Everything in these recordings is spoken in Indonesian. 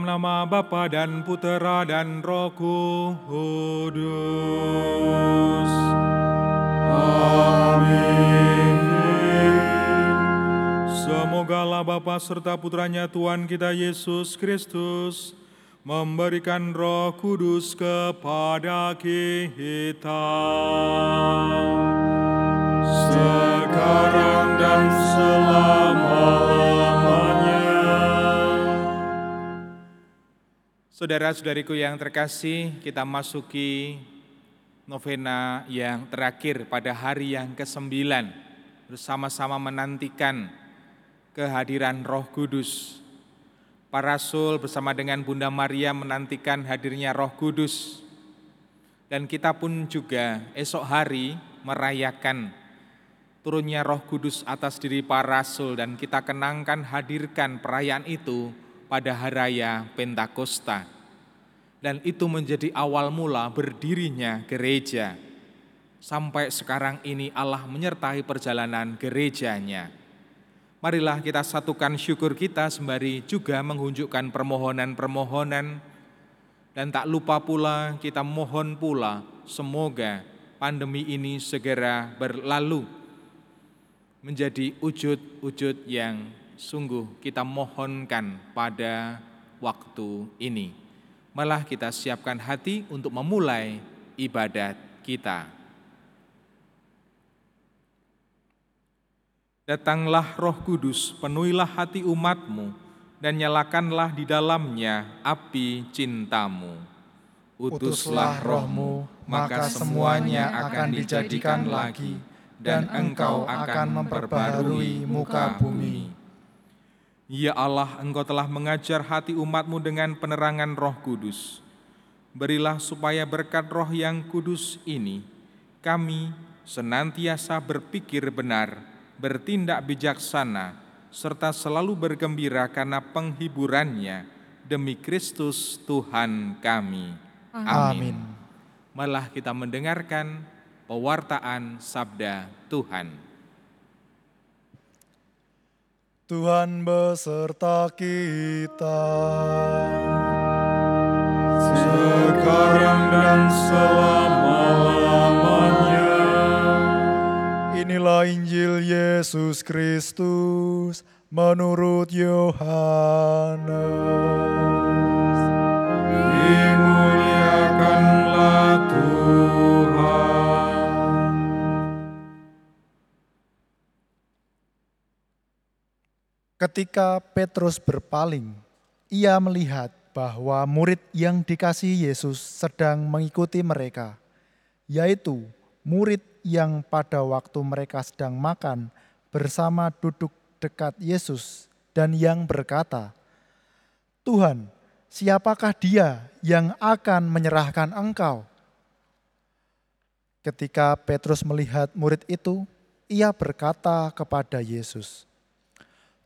dalam nama Bapa dan Putera dan Roh Kudus. Amin. Semogalah Bapa serta Putranya Tuhan kita Yesus Kristus memberikan roh kudus kepada kita. Sekarang dan selama-lamanya. Saudara-saudariku yang terkasih, kita masuki novena yang terakhir pada hari yang ke-9 bersama-sama menantikan kehadiran Roh Kudus. Para rasul bersama dengan Bunda Maria menantikan hadirnya Roh Kudus. Dan kita pun juga esok hari merayakan turunnya Roh Kudus atas diri para rasul dan kita kenangkan hadirkan perayaan itu pada hari raya Pentakosta. Dan itu menjadi awal mula berdirinya gereja. Sampai sekarang ini Allah menyertai perjalanan gerejanya. Marilah kita satukan syukur kita sembari juga menghunjukkan permohonan-permohonan dan tak lupa pula kita mohon pula semoga pandemi ini segera berlalu menjadi wujud-wujud yang sungguh kita mohonkan pada waktu ini. Malah kita siapkan hati untuk memulai ibadat kita. Datanglah roh kudus, penuhilah hati umatmu, dan nyalakanlah di dalamnya api cintamu. Utuslah rohmu, maka semuanya akan dijadikan lagi, dan engkau akan memperbarui muka bumi. Ya Allah, Engkau telah mengajar hati umatmu dengan penerangan roh kudus. Berilah supaya berkat roh yang kudus ini, kami senantiasa berpikir benar, bertindak bijaksana, serta selalu bergembira karena penghiburannya demi Kristus Tuhan kami. Amin. Malah kita mendengarkan pewartaan sabda Tuhan. Tuhan beserta kita. Sekarang dan selama-lamanya. Inilah Injil Yesus Kristus menurut Yohanes. Dimuliakanlah Tuhan. Ketika Petrus berpaling, ia melihat bahwa murid yang dikasihi Yesus sedang mengikuti mereka, yaitu murid yang pada waktu mereka sedang makan bersama duduk dekat Yesus dan yang berkata, "Tuhan, siapakah dia yang akan menyerahkan Engkau?" Ketika Petrus melihat murid itu, ia berkata kepada Yesus,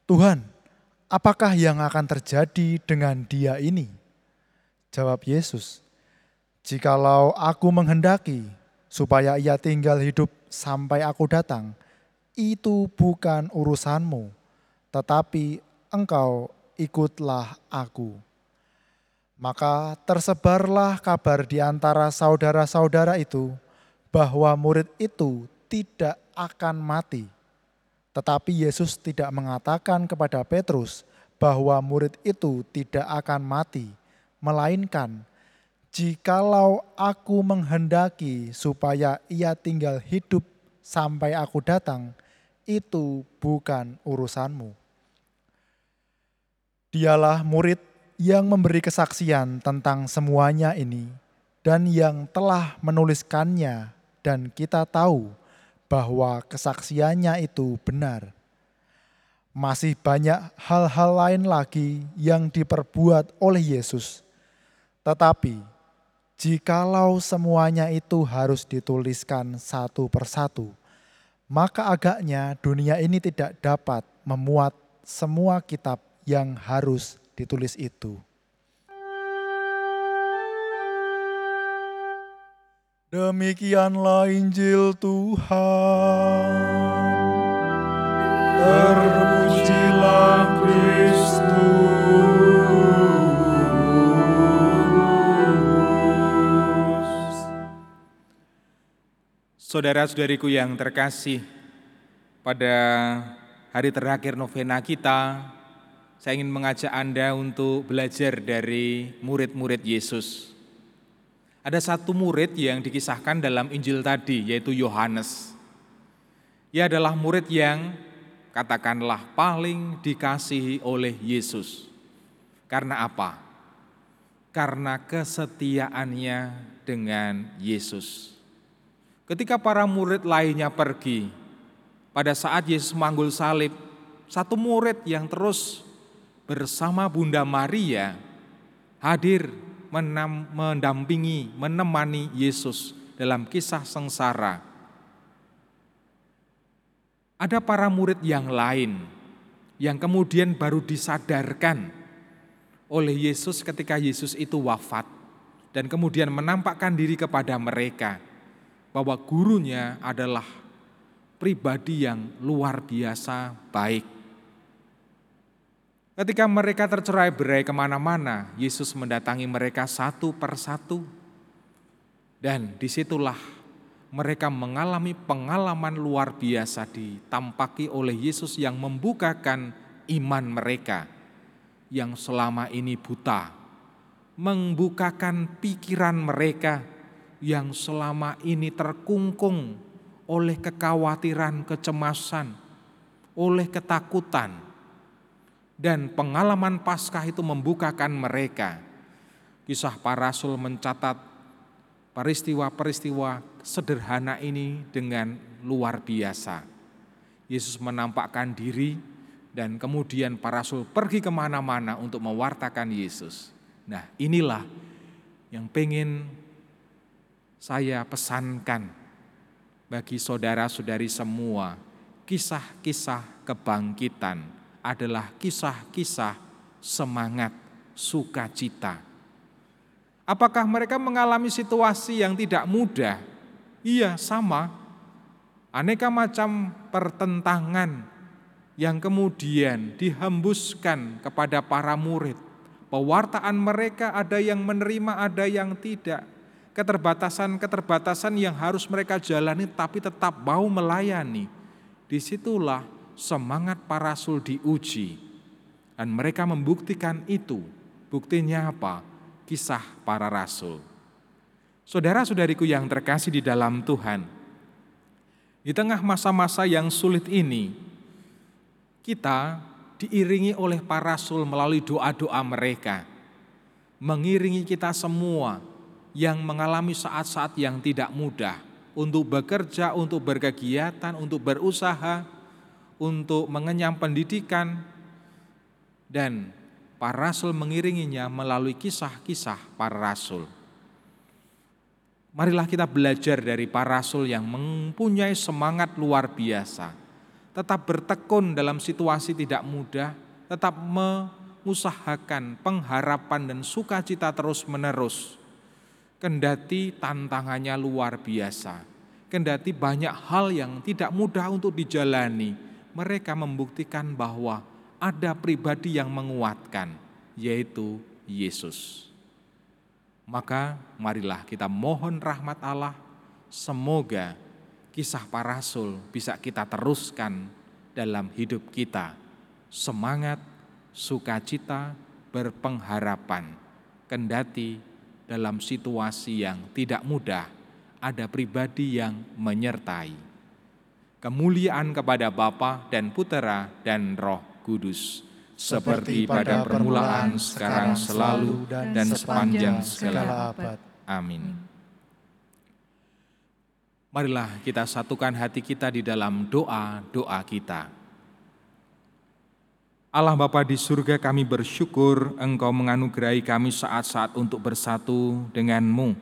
Tuhan, apakah yang akan terjadi dengan dia ini? Jawab Yesus, Jikalau aku menghendaki supaya ia tinggal hidup sampai aku datang, itu bukan urusanmu, tetapi engkau ikutlah aku. Maka tersebarlah kabar di antara saudara-saudara itu bahwa murid itu tidak akan mati. Tetapi Yesus tidak mengatakan kepada Petrus bahwa murid itu tidak akan mati, melainkan jikalau aku menghendaki supaya ia tinggal hidup sampai aku datang, itu bukan urusanmu. Dialah murid yang memberi kesaksian tentang semuanya ini dan yang telah menuliskannya dan kita tahu bahwa kesaksiannya itu benar. Masih banyak hal-hal lain lagi yang diperbuat oleh Yesus. Tetapi jikalau semuanya itu harus dituliskan satu persatu, maka agaknya dunia ini tidak dapat memuat semua kitab yang harus ditulis itu. Demikianlah Injil Tuhan. Terpujilah Kristus. Saudara-saudariku yang terkasih, pada hari terakhir novena kita, saya ingin mengajak Anda untuk belajar dari murid-murid Yesus ada satu murid yang dikisahkan dalam Injil tadi, yaitu Yohanes. Ia adalah murid yang katakanlah paling dikasihi oleh Yesus. Karena apa? Karena kesetiaannya dengan Yesus. Ketika para murid lainnya pergi, pada saat Yesus manggul salib, satu murid yang terus bersama Bunda Maria hadir mendampingi, menemani Yesus dalam kisah sengsara. Ada para murid yang lain yang kemudian baru disadarkan oleh Yesus ketika Yesus itu wafat dan kemudian menampakkan diri kepada mereka bahwa gurunya adalah pribadi yang luar biasa baik. Ketika mereka tercerai berai ke mana-mana, Yesus mendatangi mereka satu persatu. Dan di situlah mereka mengalami pengalaman luar biasa ditampaki oleh Yesus yang membukakan iman mereka yang selama ini buta. Membukakan pikiran mereka yang selama ini terkungkung oleh kekhawatiran, kecemasan, oleh ketakutan dan pengalaman Paskah itu membukakan mereka. Kisah para rasul mencatat peristiwa-peristiwa sederhana ini dengan luar biasa. Yesus menampakkan diri dan kemudian para rasul pergi ke mana-mana untuk mewartakan Yesus. Nah inilah yang pengen saya pesankan bagi saudara-saudari semua, kisah-kisah kebangkitan adalah kisah-kisah semangat sukacita. Apakah mereka mengalami situasi yang tidak mudah? Iya, sama. Aneka macam pertentangan yang kemudian dihembuskan kepada para murid. Pewartaan mereka ada yang menerima, ada yang tidak. Keterbatasan-keterbatasan yang harus mereka jalani tapi tetap mau melayani. Di situlah semangat para rasul diuji. Dan mereka membuktikan itu. Buktinya apa? Kisah para rasul. Saudara-saudariku yang terkasih di dalam Tuhan, di tengah masa-masa yang sulit ini, kita diiringi oleh para rasul melalui doa-doa mereka, mengiringi kita semua yang mengalami saat-saat yang tidak mudah untuk bekerja, untuk berkegiatan, untuk berusaha, untuk mengenyam pendidikan dan para rasul mengiringinya melalui kisah-kisah para rasul. Marilah kita belajar dari para rasul yang mempunyai semangat luar biasa, tetap bertekun dalam situasi tidak mudah, tetap mengusahakan pengharapan dan sukacita terus-menerus. Kendati tantangannya luar biasa, kendati banyak hal yang tidak mudah untuk dijalani, mereka membuktikan bahwa ada pribadi yang menguatkan, yaitu Yesus. Maka marilah kita mohon rahmat Allah, semoga kisah para rasul bisa kita teruskan dalam hidup kita. Semangat, sukacita, berpengharapan, kendati dalam situasi yang tidak mudah, ada pribadi yang menyertai kemuliaan kepada Bapa dan Putera dan Roh Kudus, seperti pada permulaan, sekarang, selalu, dan sepanjang segala abad. Amin. Marilah kita satukan hati kita di dalam doa-doa kita. Allah Bapa di surga kami bersyukur Engkau menganugerahi kami saat-saat untuk bersatu denganmu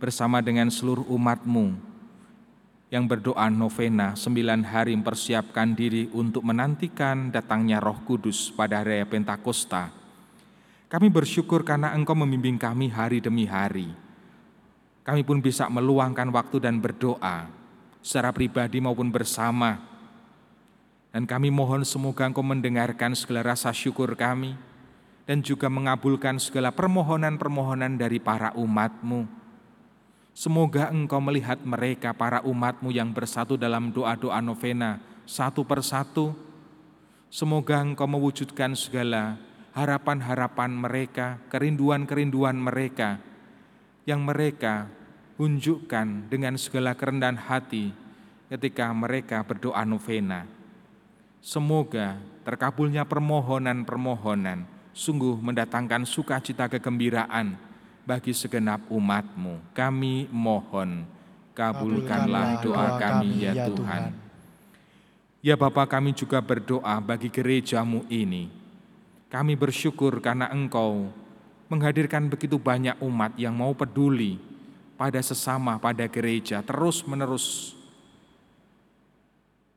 bersama dengan seluruh umatmu yang berdoa novena sembilan hari mempersiapkan diri untuk menantikan datangnya roh kudus pada hari Pentakosta. Kami bersyukur karena Engkau membimbing kami hari demi hari. Kami pun bisa meluangkan waktu dan berdoa secara pribadi maupun bersama. Dan kami mohon semoga Engkau mendengarkan segala rasa syukur kami dan juga mengabulkan segala permohonan-permohonan dari para umatmu. Semoga engkau melihat mereka para umatmu yang bersatu dalam doa-doa novena satu persatu. Semoga engkau mewujudkan segala harapan-harapan mereka, kerinduan-kerinduan mereka, yang mereka unjukkan dengan segala kerendahan hati ketika mereka berdoa novena. Semoga terkabulnya permohonan-permohonan sungguh mendatangkan sukacita kegembiraan bagi segenap umatmu. Kami mohon, kabulkanlah doa kami ya Tuhan. Ya Bapa kami juga berdoa bagi gerejamu ini. Kami bersyukur karena Engkau menghadirkan begitu banyak umat yang mau peduli pada sesama, pada gereja, terus-menerus.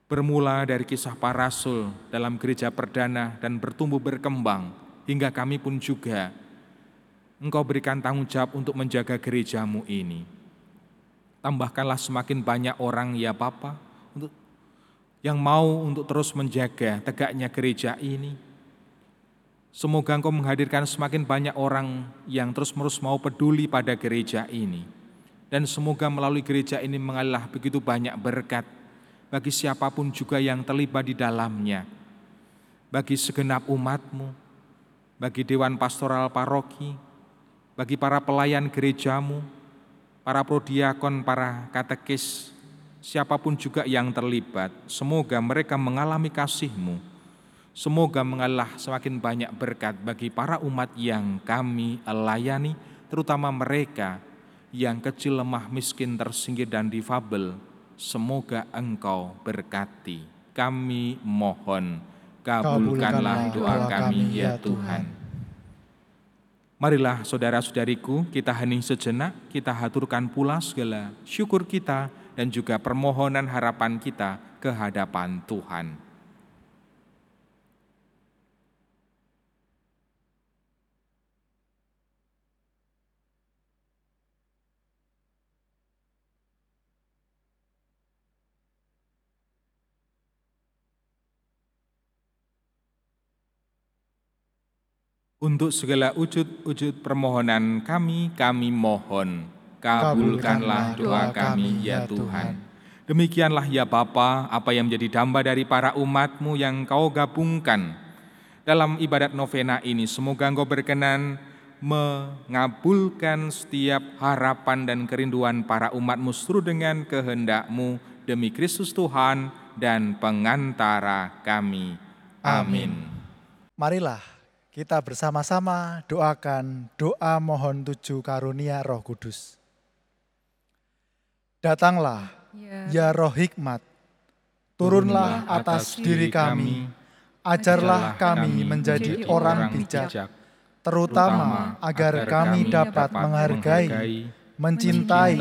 Bermula dari kisah para rasul dalam gereja perdana dan bertumbuh berkembang, hingga kami pun juga Engkau berikan tanggung jawab untuk menjaga gerejamu ini. Tambahkanlah semakin banyak orang ya Bapa untuk yang mau untuk terus menjaga tegaknya gereja ini. Semoga Engkau menghadirkan semakin banyak orang yang terus-menerus mau peduli pada gereja ini. Dan semoga melalui gereja ini mengalah begitu banyak berkat bagi siapa pun juga yang terlibat di dalamnya. Bagi segenap umatmu, bagi Dewan Pastoral Paroki, bagi para pelayan gerejamu, para prodiakon, para katekis, siapa pun juga yang terlibat, semoga mereka mengalami kasih-Mu. Semoga mengalah semakin banyak berkat bagi para umat yang kami layani, terutama mereka yang kecil, lemah, miskin, tersinggir, dan difabel. Semoga Engkau berkati. Kami mohon, kabulkanlah doa kami ya Tuhan. Marilah saudara-saudariku kita hening sejenak, kita haturkan pula segala syukur kita dan juga permohonan harapan kita ke hadapan Tuhan. Untuk segala wujud-wujud permohonan kami, kami mohon, kabulkanlah doa kami ya Tuhan. Demikianlah ya Bapa, apa yang menjadi damba dari para umatmu yang kau gabungkan dalam ibadat novena ini. Semoga engkau berkenan mengabulkan setiap harapan dan kerinduan para umatmu seluruh dengan kehendakmu demi Kristus Tuhan dan pengantara kami. Amin. Marilah kita bersama-sama doakan doa mohon tujuh karunia Roh Kudus. Datanglah, ya, ya Roh Hikmat, turunlah atas diri kami, ajarlah kami menjadi orang bijak, terutama agar kami dapat menghargai, mencintai,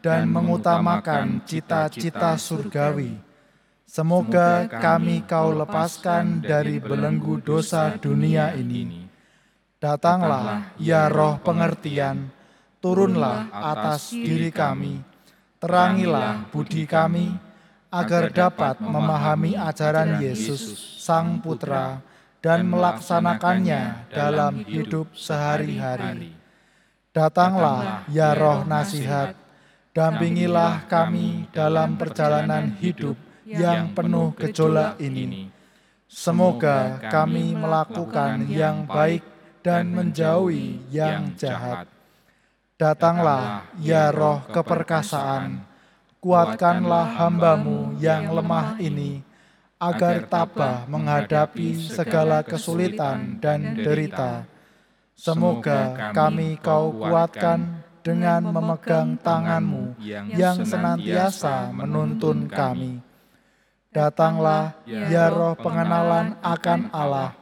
dan mengutamakan cita-cita surgawi Semoga kami kau lepaskan dari belenggu dosa dunia ini. Datanglah, ya roh pengertian, turunlah atas diri kami, terangilah budi kami, agar dapat memahami ajaran Yesus, Sang Putra, dan melaksanakannya dalam hidup sehari-hari. Datanglah, ya roh nasihat, dampingilah kami dalam perjalanan hidup yang penuh gejolak ini. Semoga kami melakukan yang baik dan menjauhi yang jahat. Datanglah, ya roh keperkasaan, kuatkanlah hambamu yang lemah ini, agar tabah menghadapi segala kesulitan dan derita. Semoga kami kau kuatkan dengan memegang tanganmu yang senantiasa menuntun kami Datanglah, ya roh pengenalan akan Allah.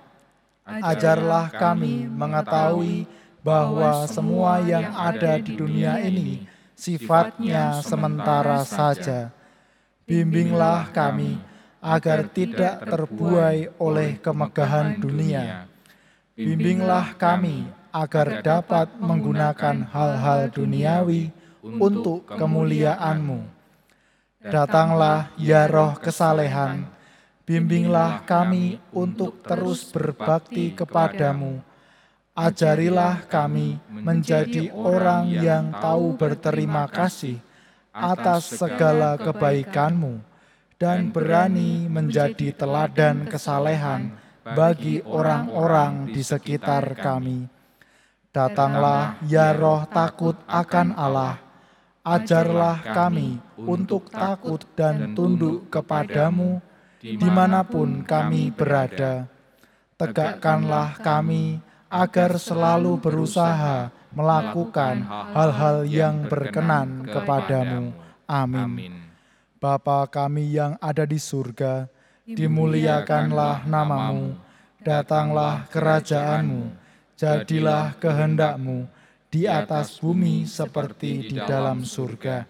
Ajarlah kami mengetahui bahwa semua yang ada di dunia ini sifatnya sementara saja. Bimbinglah kami agar tidak terbuai oleh kemegahan dunia. Bimbinglah kami agar dapat menggunakan hal-hal duniawi untuk kemuliaan-Mu Datanglah ya roh kesalehan, bimbinglah kami untuk terus berbakti kepadamu, Ajarilah kami menjadi orang yang tahu berterima kasih atas segala kebaikan-Mu dan berani menjadi teladan kesalehan bagi orang-orang di sekitar kami. Datanglah ya roh takut akan Allah, ajarlah kami untuk takut dan tunduk kepadamu di mana pun kami berada. Tegakkanlah kami agar selalu berusaha melakukan hal-hal yang berkenan kepadamu. Amin. Bapa kami yang ada di surga, dimuliakanlah namamu, datanglah kerajaanmu, jadilah kehendakmu di atas bumi seperti di dalam surga.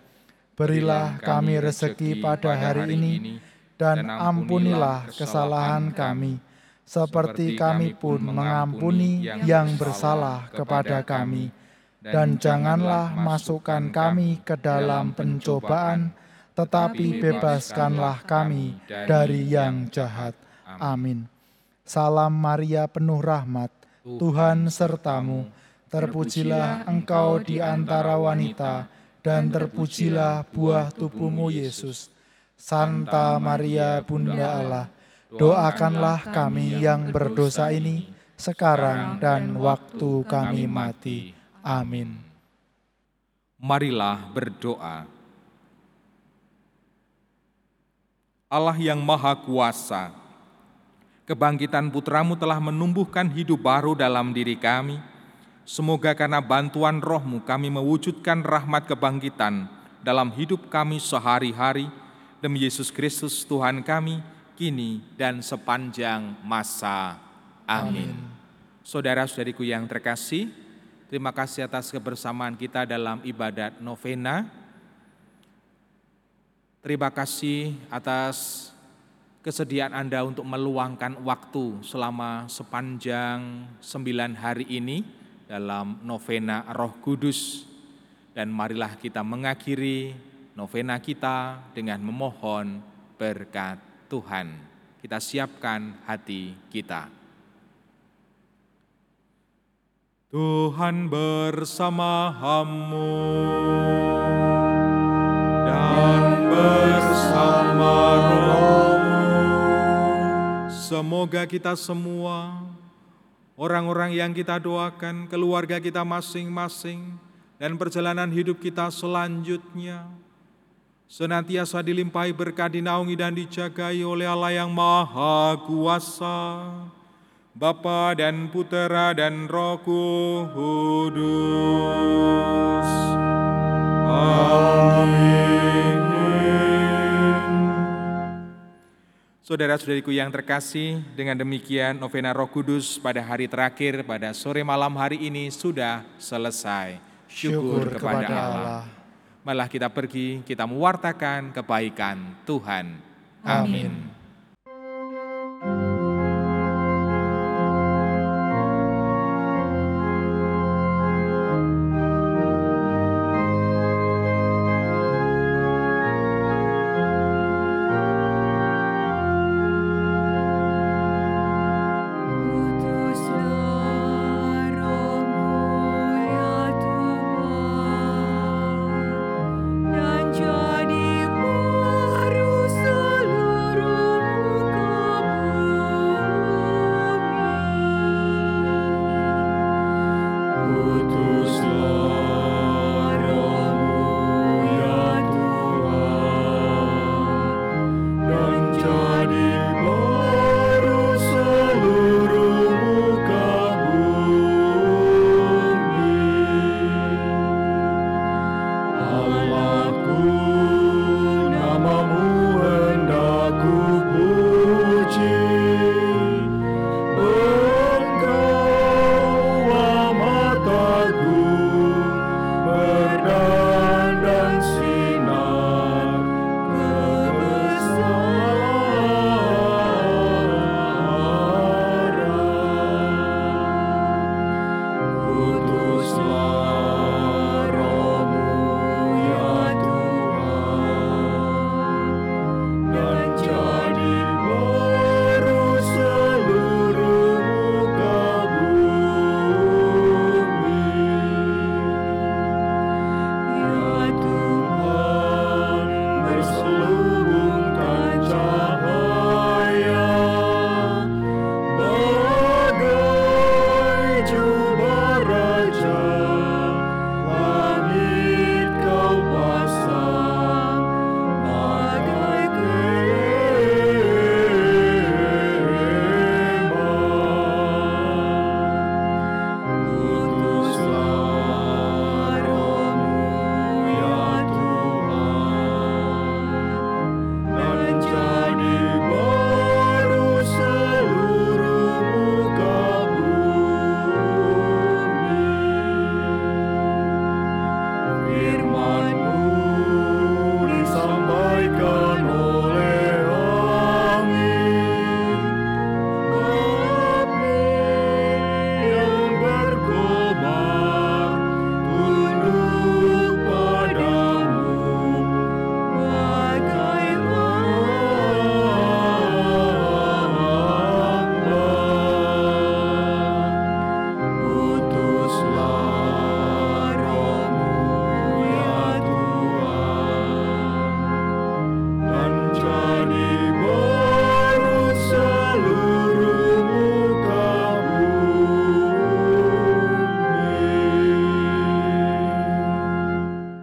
Berilah kami rezeki pada hari ini, dan ampunilah kesalahan kami, seperti kami pun mengampuni yang bersalah kepada kami. Dan janganlah masukkan kami ke dalam pencobaan, tetapi bebaskanlah kami dari yang jahat. Amin. Salam Maria penuh rahmat, Tuhan sertamu, terpujilah engkau di antara wanita, dan terpujilah buah tubuhmu Yesus. Santa Maria Bunda Allah, doakanlah kami yang berdosa ini sekarang dan waktu kami mati. Amin. Marilah berdoa. Allah yang Maha Kuasa, kebangkitan putramu telah menumbuhkan hidup baru dalam diri kami. Semoga karena bantuan rohmu kami mewujudkan rahmat kebangkitan dalam hidup kami sehari-hari. Demi Yesus Kristus Tuhan kami, kini dan sepanjang masa. Amin. Saudara-saudariku yang terkasih, terima kasih atas kebersamaan kita dalam ibadat novena Terima kasih atas kesediaan Anda untuk meluangkan waktu selama sepanjang sembilan hari ini dalam novena Roh Kudus. Dan marilah kita mengakhiri novena kita dengan memohon berkat Tuhan. Kita siapkan hati kita. Tuhan bersamamu dan bersama rohmu. Semoga kita semua, orang-orang yang kita doakan, keluarga kita masing-masing, dan perjalanan hidup kita selanjutnya, senantiasa dilimpahi berkat dinaungi dan dijagai oleh Allah yang Maha Kuasa, Bapa dan Putera dan Roh Kudus. Amin. Saudara-saudariku yang terkasih, dengan demikian novena Roh Kudus pada hari terakhir pada sore malam hari ini sudah selesai. Syukur, kepada, Allah. Malah kita pergi, kita mewartakan kebaikan Tuhan. Amin. Utuslah